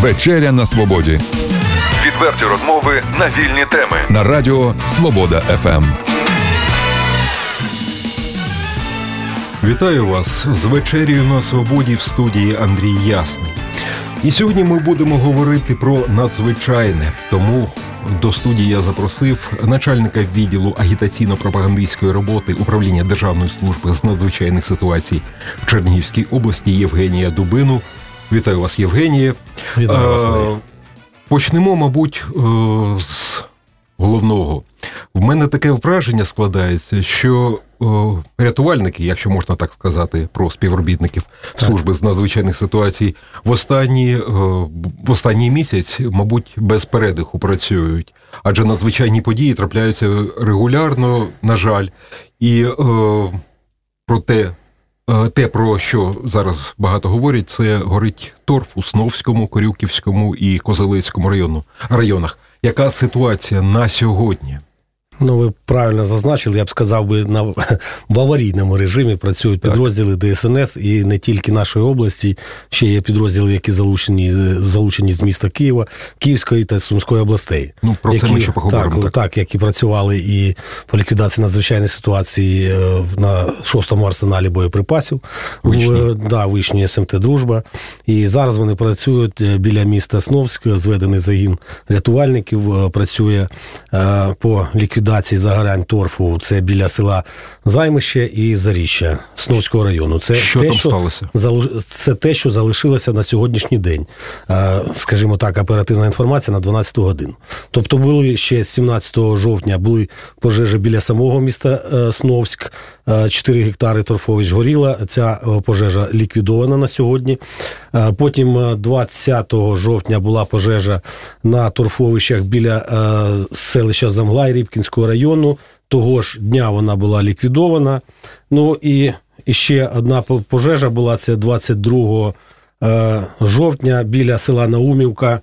Вечеря на свободі Відверті розмови на вільні теми. на радіо Свобода. ФМ. Вітаю вас з вечерею на свободі в студії Андрій Ясний. І сьогодні ми будемо говорити про надзвичайне. Тому до студії я запросив начальника відділу агітаційно-пропагандистської роботи управління Державної служби з надзвичайних ситуацій в Чернігівській області Євгенія Дубину. Вітаю вас, Євгенія. Вітаю вас, Е, Андрій. Почнемо, мабуть, е, з головного. В мене таке враження складається, що е, рятувальники, якщо можна так сказати, про співробітників служби з надзвичайних ситуацій, в останні, в останній місяць, мабуть, без передиху працюють. Адже надзвичайні події трапляються регулярно, на жаль, і про те, Те, про що зараз багато говорять, це горить торф у Сновському, Корюківському і Козелецькому району, районах. Яка ситуація на сьогодні? Ну, ви правильно зазначили, я б сказав би, на в аварійному режимі працюють Так. підрозділи ДСНС і не тільки нашої області, ще є підрозділи, які залучені, залучені з міста Києва, Київської та Сумської областей. Ну, про це ми ще поговоримо, Так, так. так. які працювали і по ліквідації надзвичайної ситуації е, на 6-му арсеналі боєприпасів Вишні. в да, Вишні СМТ Дружба. І зараз вони працюють е, біля міста Сновськ, зведений загін рятувальників, е, працює е, по ліквідації загорянь торфу. Це біля села Займище і Заріща Сновського району. Це Що те, там що сталося? Це те, що залишилося на сьогоднішній день. Е, Скажімо так, оперативна інформація на 12 годину. Тобто були ще 17 жовтня були пожежі біля самого міста е, Сновськ. Е, 4 гектари торфовищ горіла. Ця е, пожежа ліквідована на сьогодні. Е, Потім е, 20 жовтня була пожежа на торфовищах біля е, селища Замглай Рібкінського району. Того ж дня вона була ліквідована. Ну і ще одна пожежа була це 22 е, жовтня біля села Наумівка.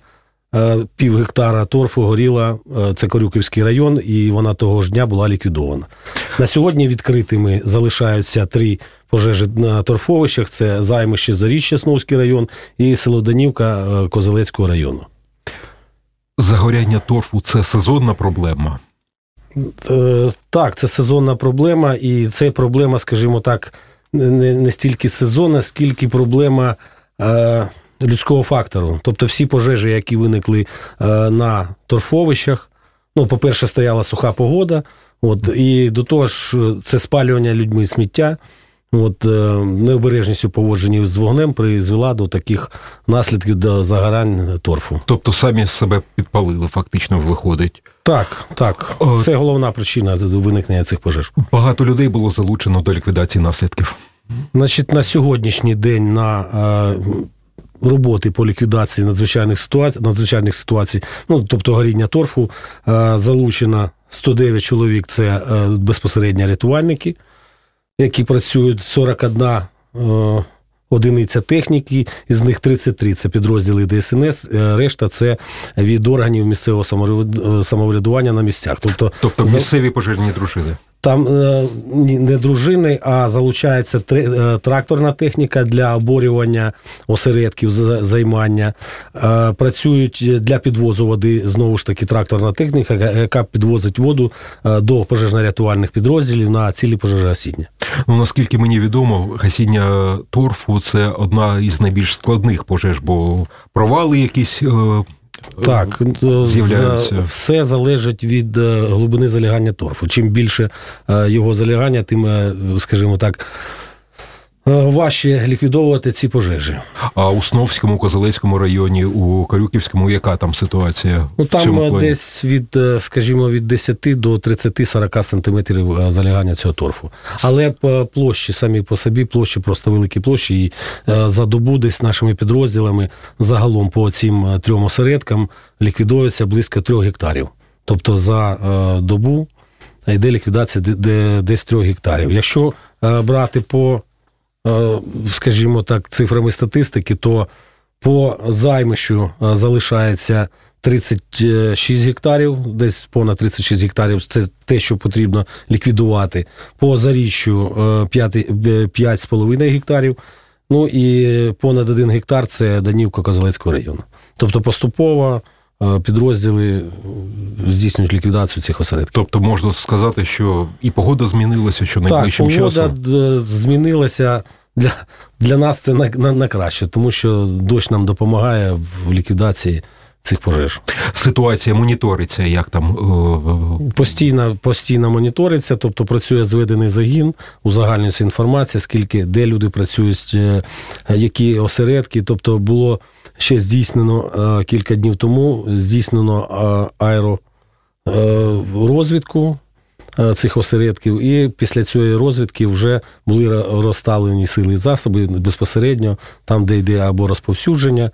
Е, Пів гектара торфу горіла, е, це Корюківський район, і вона того ж дня була ліквідована. На сьогодні відкритими залишаються три пожежі на торфовищах: це Займище, Заріччя, Сновський район і село Данівка Козелецького району. Загоряння торфу це сезонна проблема. Е, Так, це сезонна проблема, і це проблема, скажімо так, не, не стільки сезонна, скільки проблема е, людського фактору. Тобто всі пожежі, які виникли е, на торфовищах, ну, по-перше, стояла суха погода, от, і до того ж, е, це спалювання людьми сміття. От, е, необережність у поводженні з вогнем призвела до таких наслідків до загорань торфу. Тобто самі себе підпалили, фактично виходить. Так, так. Це головна причина виникнення цих пожеж. Багато людей було залучено до ліквідації наслідків. Значить, на сьогоднішній день на е, роботи по ліквідації надзвичайних ситуацій, надзвичайних ситуацій, ну тобто горіння торфу, е, залучено 109 чоловік. Це е, безпосередньо рятувальники, які працюють 41 е, одиниця техніки, із них 33 – це підрозділи ДСНС, е, решта це від органів місцевого самовряд- самоврядування на місцях. Тобто, Тобто місцеві пожежні дружини. Там е, не дружини, а залучається е, тракторна техніка для оборювання осередків за- займання. Е, Працюють для підвозу води знову ж таки тракторна техніка, яка- підвозить воду до пожежно-рятувальних підрозділів на цілі пожежогасіння. Ну, наскільки мені відомо, гасіння торфу це одна із найбільш складних пожеж, бо провали якісь. Так, е, з'являються. все залежить від е, глибини залягання торфу. Чим більше е, його залягання, тим, скажімо так, важче ліквідовувати ці пожежі. А у Сновському, Козелецькому районі, у Карюківському, яка там ситуація? Ну в там цьому е, плані? десь від, е, скажімо, від 10 до 30-40 сантиметрів е, залягання цього торфу. Але площі самі по собі, площі просто великі площі. І е, за добу десь нашими підрозділами загалом по цим е, трьом осередкам ліквідується близько 3 гектарів. Тобто за е, добу йде ліквідація де- де- десь 3 гектарів. Якщо е, брати по, е, скажімо так, цифрами статистики, то по займищу е, залишається 36 гектарів, десь понад 36 гектарів це те, що потрібно ліквідувати. По заріччю е, 5, 5,5 гектарів Ну і понад один гектар це Данівка Козелецького району. Тобто поступово е, підрозділи е, здійснюють ліквідацію цих осередків. Тобто можна сказати, що і погода змінилася, що Так, найближчим погода часом. д- змінилася. Для, для нас це на, на, на краще, тому що дощ нам допомагає в ліквідації цих пожеж. Ситуація моніториться, як там е, Постійно, постійно моніториться, тобто працює зведений загін, узагальнюється інформація, скільки, де люди працюють, е, які осередки. Тобто було ще здійснено е, кілька днів тому, здійснено е, аеророзвідку е, цих осередків, і після цієї розвідки вже були розставлені сили і засоби безпосередньо, там, де йде або розповсюдження.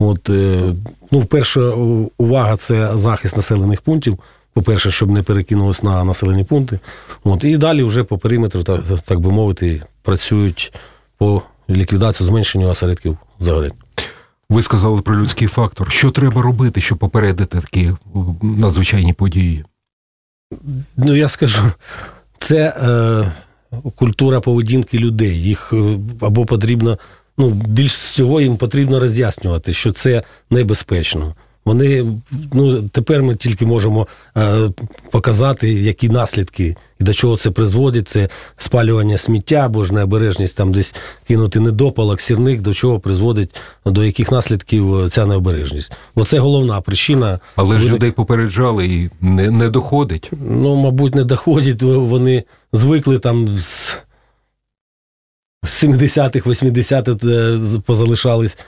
От, ну, перша увага це захист населених пунктів. По-перше, щоб не перекинулось на населені пункти. От, і далі вже по периметру, так, так би мовити, працюють по ліквідації, зменшенню осередків загорянь. Ви сказали про людський фактор. Що треба робити, щоб попередити такі е, надзвичайні події? Ну, я скажу, це е, культура поведінки людей. Їх е, або потрібно, ну, більш всього їм потрібно роз'яснювати, що це небезпечно. Вони, ну, тепер ми тільки можемо е, показати, які наслідки і до чого це призводить. Це спалювання сміття або ж необережність там десь кинути недопалок, сірник, до чого призводить, до яких наслідків е, ця необережність. Оце головна причина. Але ж людей попереджали і не, не доходить. Ну, мабуть, не доходять. Вони звикли там з з 70-х, 80-х е, позалишались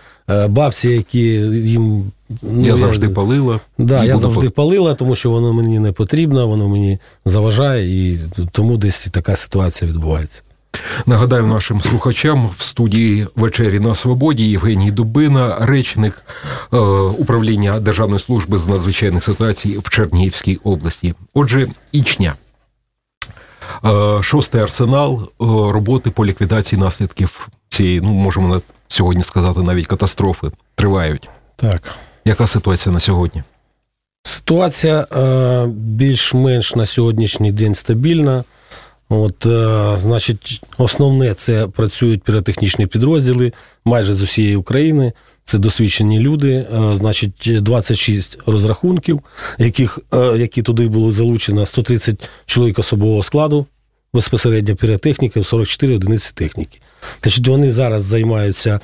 бабці, які їм. ну, я завжди палила. Да, я завжди пал- палила, тому що воно мені не потрібно, воно мені заважає, і тому десь така ситуація відбувається. Нагадаю нашим слухачам в студії вечері на свободі Євгеній Дубина, речник е, управління Державної служби з надзвичайних ситуацій в Чернігівській області. Отже, ічня. Е, шостий арсенал е, роботи по ліквідації наслідків цієї, ну можемо на сьогодні сказати, навіть катастрофи тривають. Так. Яка ситуація на сьогодні? Ситуація е, більш-менш на сьогоднішній день стабільна. От, е, значить, основне це працюють піротехнічні підрозділи майже з усієї України. Це досвідчені люди. Е, значить, 26 розрахунків, яких, е, які туди було залучено 130 чоловік особового складу, безпосередньо піротехніки, 44 одиниці техніки. Значить, вони зараз займаються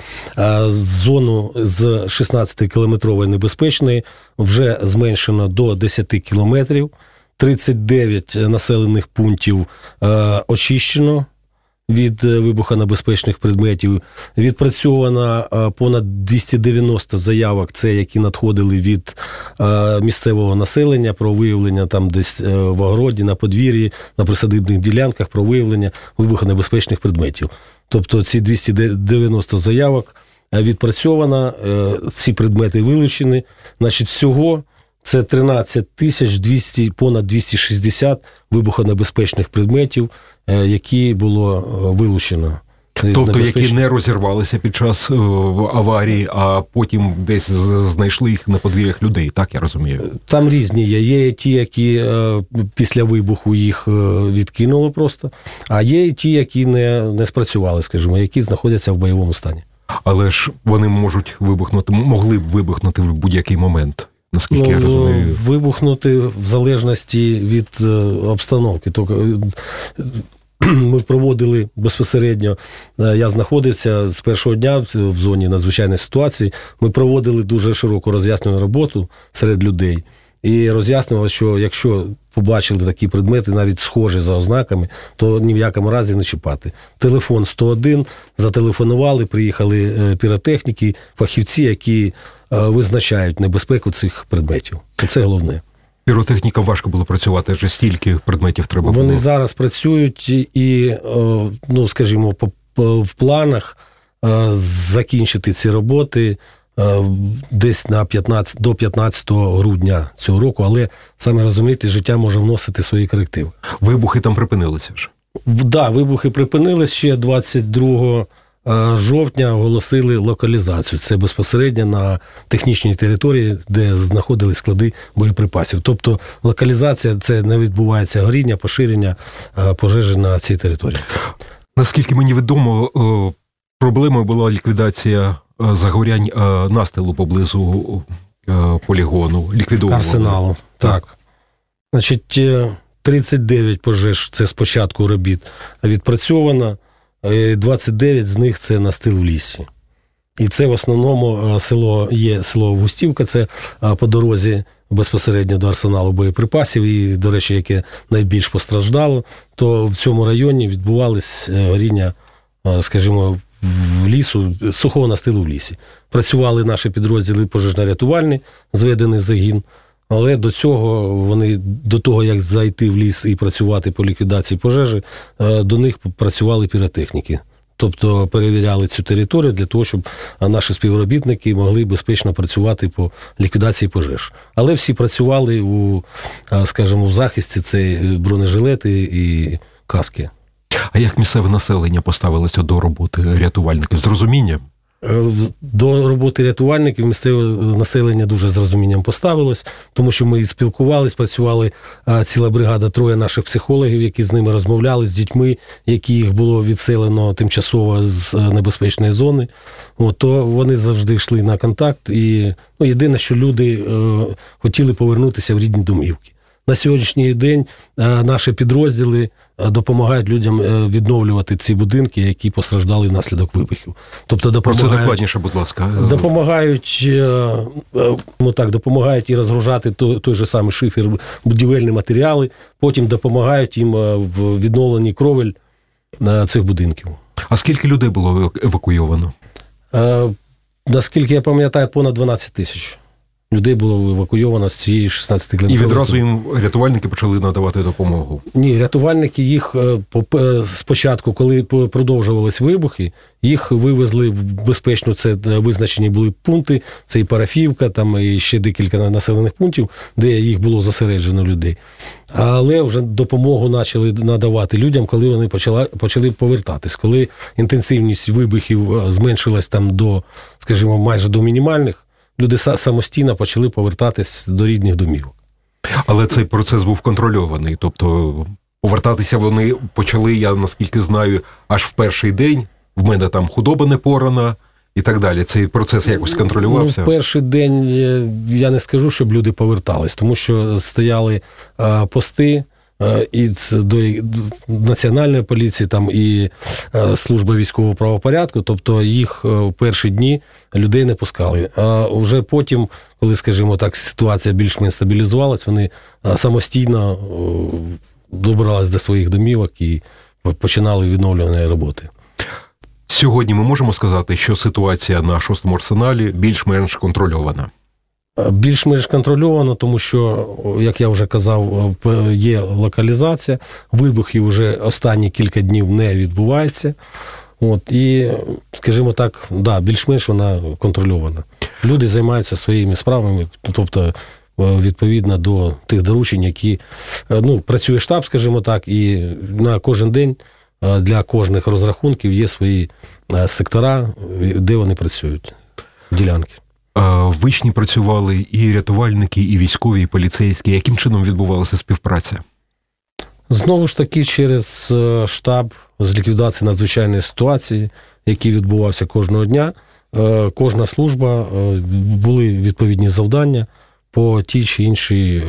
зону з 16-кілометрової небезпечної, вже зменшено до 10 кілометрів. 39 населених пунктів е, очищено від е, вибухонебезпечних предметів. Відпрацьовано е, понад 290 заявок, це які надходили від е, місцевого населення про виявлення там десь в огороді, на подвір'ї, на присадибних ділянках про виявлення вибухонебезпечних предметів. Тобто ці 290 заявок відпрацьовано, ці предмети вилучені. Значить, всього це 13 тисяч 200, понад 260 вибухонебезпечних предметів, е, які було е, вилучено. Тобто, які не розірвалися під час е, аварії, а потім десь знайшли їх на подвір'ях людей, так я розумію. Там різні є. Є ті, які після вибуху їх відкинуло просто, а є ті, які не, не спрацювали, скажімо, які знаходяться в бойовому стані. Але ж вони можуть вибухнути, могли б вибухнути в будь-який момент, наскільки я розумію. Ну, вибухнути в залежності від е, обстановки. Е, ми проводили безпосередньо. е, Я знаходився з першого дня в- в зоні надзвичайної ситуації. Ми проводили дуже широку роз'яснювальну роботу серед людей. І роз'яснювали, що якщо побачили такі предмети, навіть схожі за ознаками, то ні в якому разі не чіпати. Телефон 101, зателефонували, приїхали е, піротехніки, фахівці, які е, визначають небезпеку цих предметів. Це головне. Піротехнікам важко було працювати, адже стільки предметів треба Вони зараз працюють і, ну скажімо, в планах е, закінчити ці роботи десь на 15, до 15 грудня цього року, але саме розумієте, життя може вносити свої корективи. Вибухи там припинилися ж. В- Да, вибухи припинились ще 22 е, жовтня оголосили локалізацію. Це безпосередньо на технічній території, де знаходились склади боєприпасів. Тобто локалізація це не відбувається горіння, поширення е, пожежі на цій території. Наскільки мені відомо, е, проблемою була ліквідація е, загорянь е, настилу поблизу е, полігону. Ліквідовували. Арсеналу. Так. Значить, е, 39 пожеж це з початку робіт відпрацьовано, е, 29 з них це настил в лісі. І це в основному е, село є село Густівка, це е, по дорозі безпосередньо до арсеналу боєприпасів, і, до речі, яке найбільш постраждало, то в цьому районі відбувались е, горіння, е, скажімо, лісу, сухого настилу в лісі. Працювали наші підрозділи пожежно-рятувальні, зведений загін. Але до цього вони до того, як зайти в ліс і працювати по ліквідації пожежі, е, до них працювали піротехніки. Тобто перевіряли цю територію для того, щоб наші співробітники могли безпечно працювати по ліквідації пожеж. Але всі працювали у, а, скажімо, у захисті це бронежилети і каски. А як місцеве населення поставилося до роботи рятувальників? З розумінням? Е, До роботи рятувальників місцеве населення дуже з розумінням поставилось, тому що ми і спілкувались, працювали ціла бригада, троє наших психологів, які з ними розмовляли з дітьми, які їх було відселено тимчасово з е, небезпечної зони. От, то вони завжди йшли на контакт. І ну, єдине, що люди е, хотіли повернутися в рідні домівки. На сьогоднішній день е, наші підрозділи е, допомагають людям е, відновлювати ці будинки, які постраждали внаслідок вибухів. Тобто Про це докладніше, будь ласка. допомагають, ну так, допомагають і розгружати той, той же самий шифер, будівельні матеріали, потім допомагають їм в відновленні кровель цих будинків. А скільки людей було евакуйовано? Наскільки я пам'ятаю, понад 12 тисяч людей було евакуйовано з цієї 16 І відразу їм рятувальники почали надавати допомогу. Ні, рятувальники їх е, е, спочатку, коли п- продовжувались вибухи, їх вивезли в безпечну. Це е, визначені були пункти. Це і Парафівка, там і ще декілька населених пунктів, де їх було зосереджено людей. Але вже допомогу почали надавати людям, коли вони почала, почали повертатись. Коли інтенсивність вибухів зменшилась там до, скажімо, майже до мінімальних, люди самостійно почали повертатись до рідних домівок. Але цей процес був контрольований. Тобто повертатися вони почали, я наскільки знаю, аж в перший день. В мене там худоба не порана і так далі. Цей процес якось контролювався. Ну, в перший день е, я не скажу, щоб люди повертались, тому що стояли е, пости. Е, І до національної поліції, там і е, служба військового правопорядку, тобто їх е, в перші дні людей не пускали. А вже потім, коли, скажімо так, ситуація більш-менш стабілізувалась, вони самостійно добрались до своїх домівок і починали відновлювані роботи. Сьогодні ми можемо сказати, що ситуація на шостому арсеналі більш-менш контрольована. Більш-менш контрольовано, тому що, як я вже казав, є локалізація, вибухів вже останні кілька днів не відбувається. От, і, скажімо так, да, більш-менш вона контрольована. Люди займаються своїми справами, тобто, е, відповідно до тих доручень, які е, ну, працює штаб, скажімо так, і на кожен день е, для кожних розрахунків є свої е, сектора, де вони працюють, ділянки. Е, Вичні працювали і рятувальники, і військові, і поліцейські. Яким чином відбувалася співпраця? Знову ж таки, через е, штаб з ліквідації надзвичайної ситуації, який відбувався кожного дня, е, кожна служба були відповідні завдання по тій чи іншій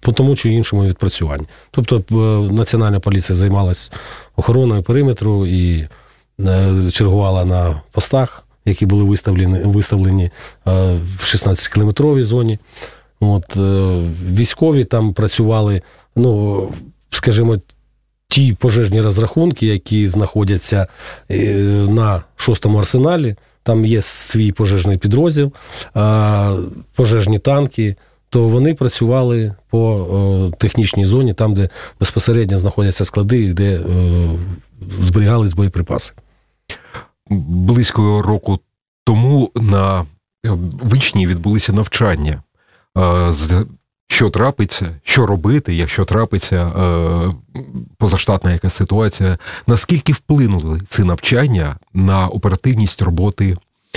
по тому чи іншому відпрацюванню. Тобто Національна поліція займалась охороною периметру і чергувала на постах, які були виставлені, виставлені е, в 16-кілометровій зоні. От, е, військові там працювали, ну, скажімо, ті пожежні розрахунки, які знаходяться е, на шостому арсеналі. Там є свій пожежний підрозділ, пожежні танки. То вони працювали по технічній зоні, там, де безпосередньо знаходяться склади, де зберігались боєприпаси. Близько року тому на е, Вичні відбулися навчання. Е, Що трапиться, що робити, якщо трапиться е, позаштатна якась ситуація. Наскільки вплинули ці навчання на оперативність роботи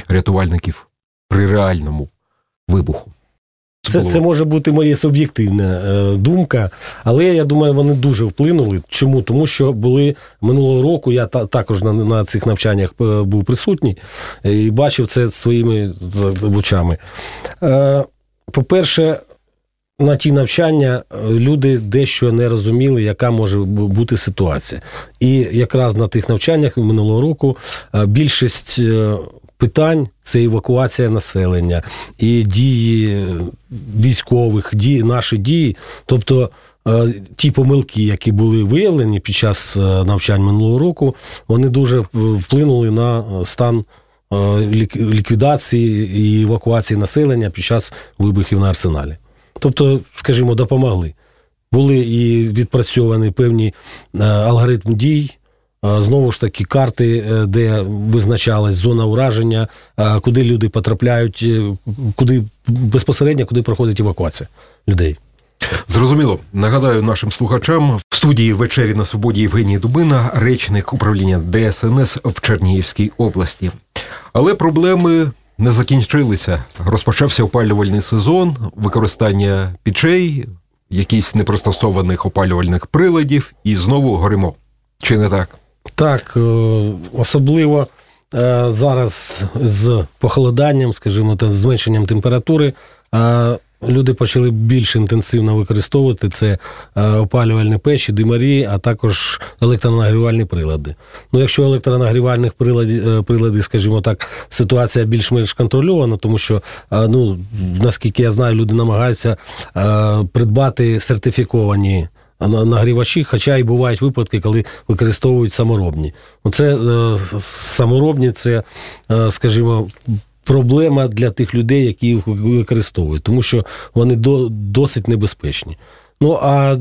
рятувальників при реальному вибуху? Це, було? це може бути моя суб'єктивна е, думка, але я думаю, вони дуже вплинули. Чому? Тому що були минулого року, я та, також на, на цих навчаннях е, був присутній е, і бачив це своїми очами. Е, по-перше, на ті навчання е, люди дещо не розуміли, яка може бути ситуація. І якраз на тих навчаннях минулого року більшість питань це евакуація населення і дії військових, дії, наші дії. Тобто е, ті помилки, які були виявлені під час е, навчань минулого року, вони дуже е, вплинули на стан ліквідації і евакуації населення під час вибухів на арсеналі. Тобто, скажімо, допомогли. Були і відпрацьовані певні алгоритм дій. Знову ж таки, карти, е, де визначалась зона ураження, куди люди потрапляють, е, куди безпосередньо куди проходить евакуація людей. Зрозуміло. Нагадаю нашим слухачам в студії вечері на свободі Євгенії Дубина, речник управління ДСНС в Чернігівській області. Але проблеми не закінчилися. Розпочався опалювальний сезон, використання пічей, якісь непристосованих опалювальних приладів, і знову горимо. Чи не так? Так, е, особливо е, зараз з похолоданням, скажімо, та зменшенням температури, е, люди почали більш інтенсивно використовувати це опалювальні печі, димарі, а також електронагрівальні прилади. Ну, якщо електронагрівальних приладів, скажімо так, ситуація більш-менш контрольована, тому що, ну, наскільки я знаю, люди намагаються придбати сертифіковані нагрівачі, хоча і бувають випадки, коли використовують саморобні. Оце е, саморобні, це, е, скажімо, проблема для тих людей, які їх використовують, тому що вони до, досить небезпечні. Ну а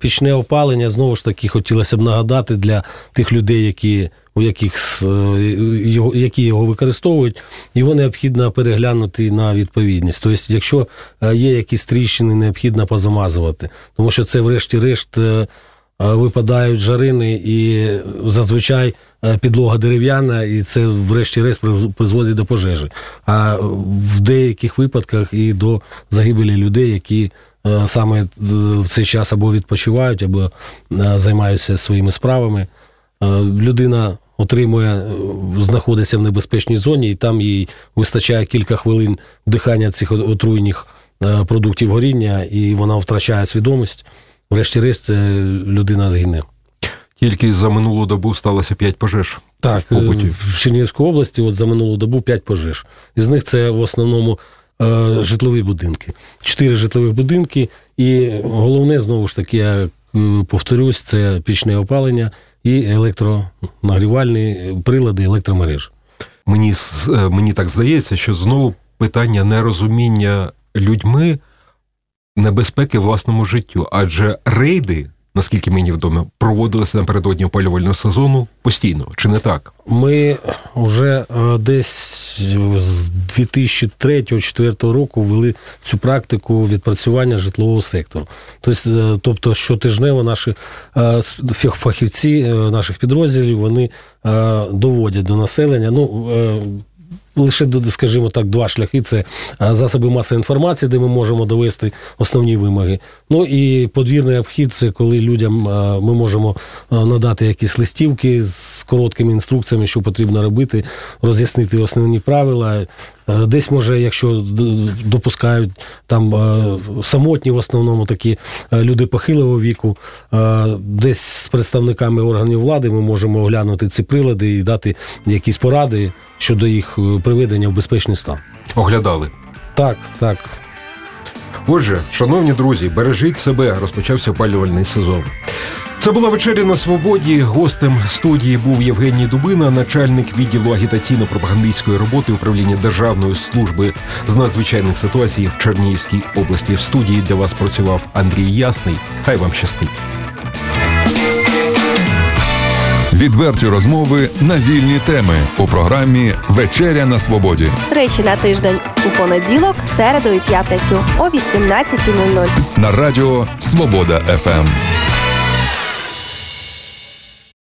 пічне опалення знову ж таки хотілося б нагадати для тих людей, які у яких е, які його використовують, його необхідно переглянути на відповідність. Тобто, якщо е, є якісь тріщини, необхідно позамазувати, тому що це, врешті-решт, е, випадають жарини, і зазвичай підлога дерев'яна, і це, врешті-решт, призводить до пожежі. А в деяких випадках і до загибелі людей, які саме е, в цей час або відпочивають, або е, займаються своїми справами. Е, Людина отримує, е, знаходиться в небезпечній зоні, і там їй вистачає кілька хвилин вдихання цих от- отруйних е, продуктів горіння, і вона втрачає свідомість. Врешті-решт е, людина гине. Тільки за минулу добу сталося 5 пожеж Так, в е, Чернігівській області от за минулу добу 5 пожеж. Із них це в основному е, житлові будинки. Чотири житлових будинки, і головне, знову ж таки, я е, повторюсь, це пічне опалення і електронагрівальні прилади електромереж. Мені, е, мені так здається, що знову питання нерозуміння людьми небезпеки власному життю. Адже рейди, наскільки мені відомо, проводилися напередодні опалювального сезону постійно, чи не так? Ми вже е, десь з 2003-2004 року ввели цю практику відпрацювання житлового сектору. Тобто, е, тобто щотижнево наші е, фахівці наших підрозділів вони доводять до населення. Ну, Лише, скажімо так, два шляхи: це засоби масової інформації, де ми можемо довести основні вимоги. Ну і подвірний обхід це коли людям ми можемо надати якісь листівки з короткими інструкціями, що потрібно робити, роз'яснити основні правила. Е, Десь може, якщо допускають там е, самотні, в основному такі е, люди похилого віку, десь з представниками органів влади ми можемо оглянути ці прилади і дати якісь поради щодо їх приведення в безпечний стан. Оглядали. Так, так. Отже, шановні друзі, бережіть себе, розпочався опалювальний сезон. Це була вечеря на свободі. Гостем студії був Євгеній Дубина, начальник відділу агітаційно-пропагандистської роботи управління Державної служби з надзвичайних ситуацій в Чернігівській області. В студії для вас працював Андрій Ясний. Хай вам щастить. Відверті розмови на вільні теми у програмі Вечеря на свободі. Тричі на тиждень у понеділок, середу і п'ятницю о 18.00. на радіо Свобода ФМ.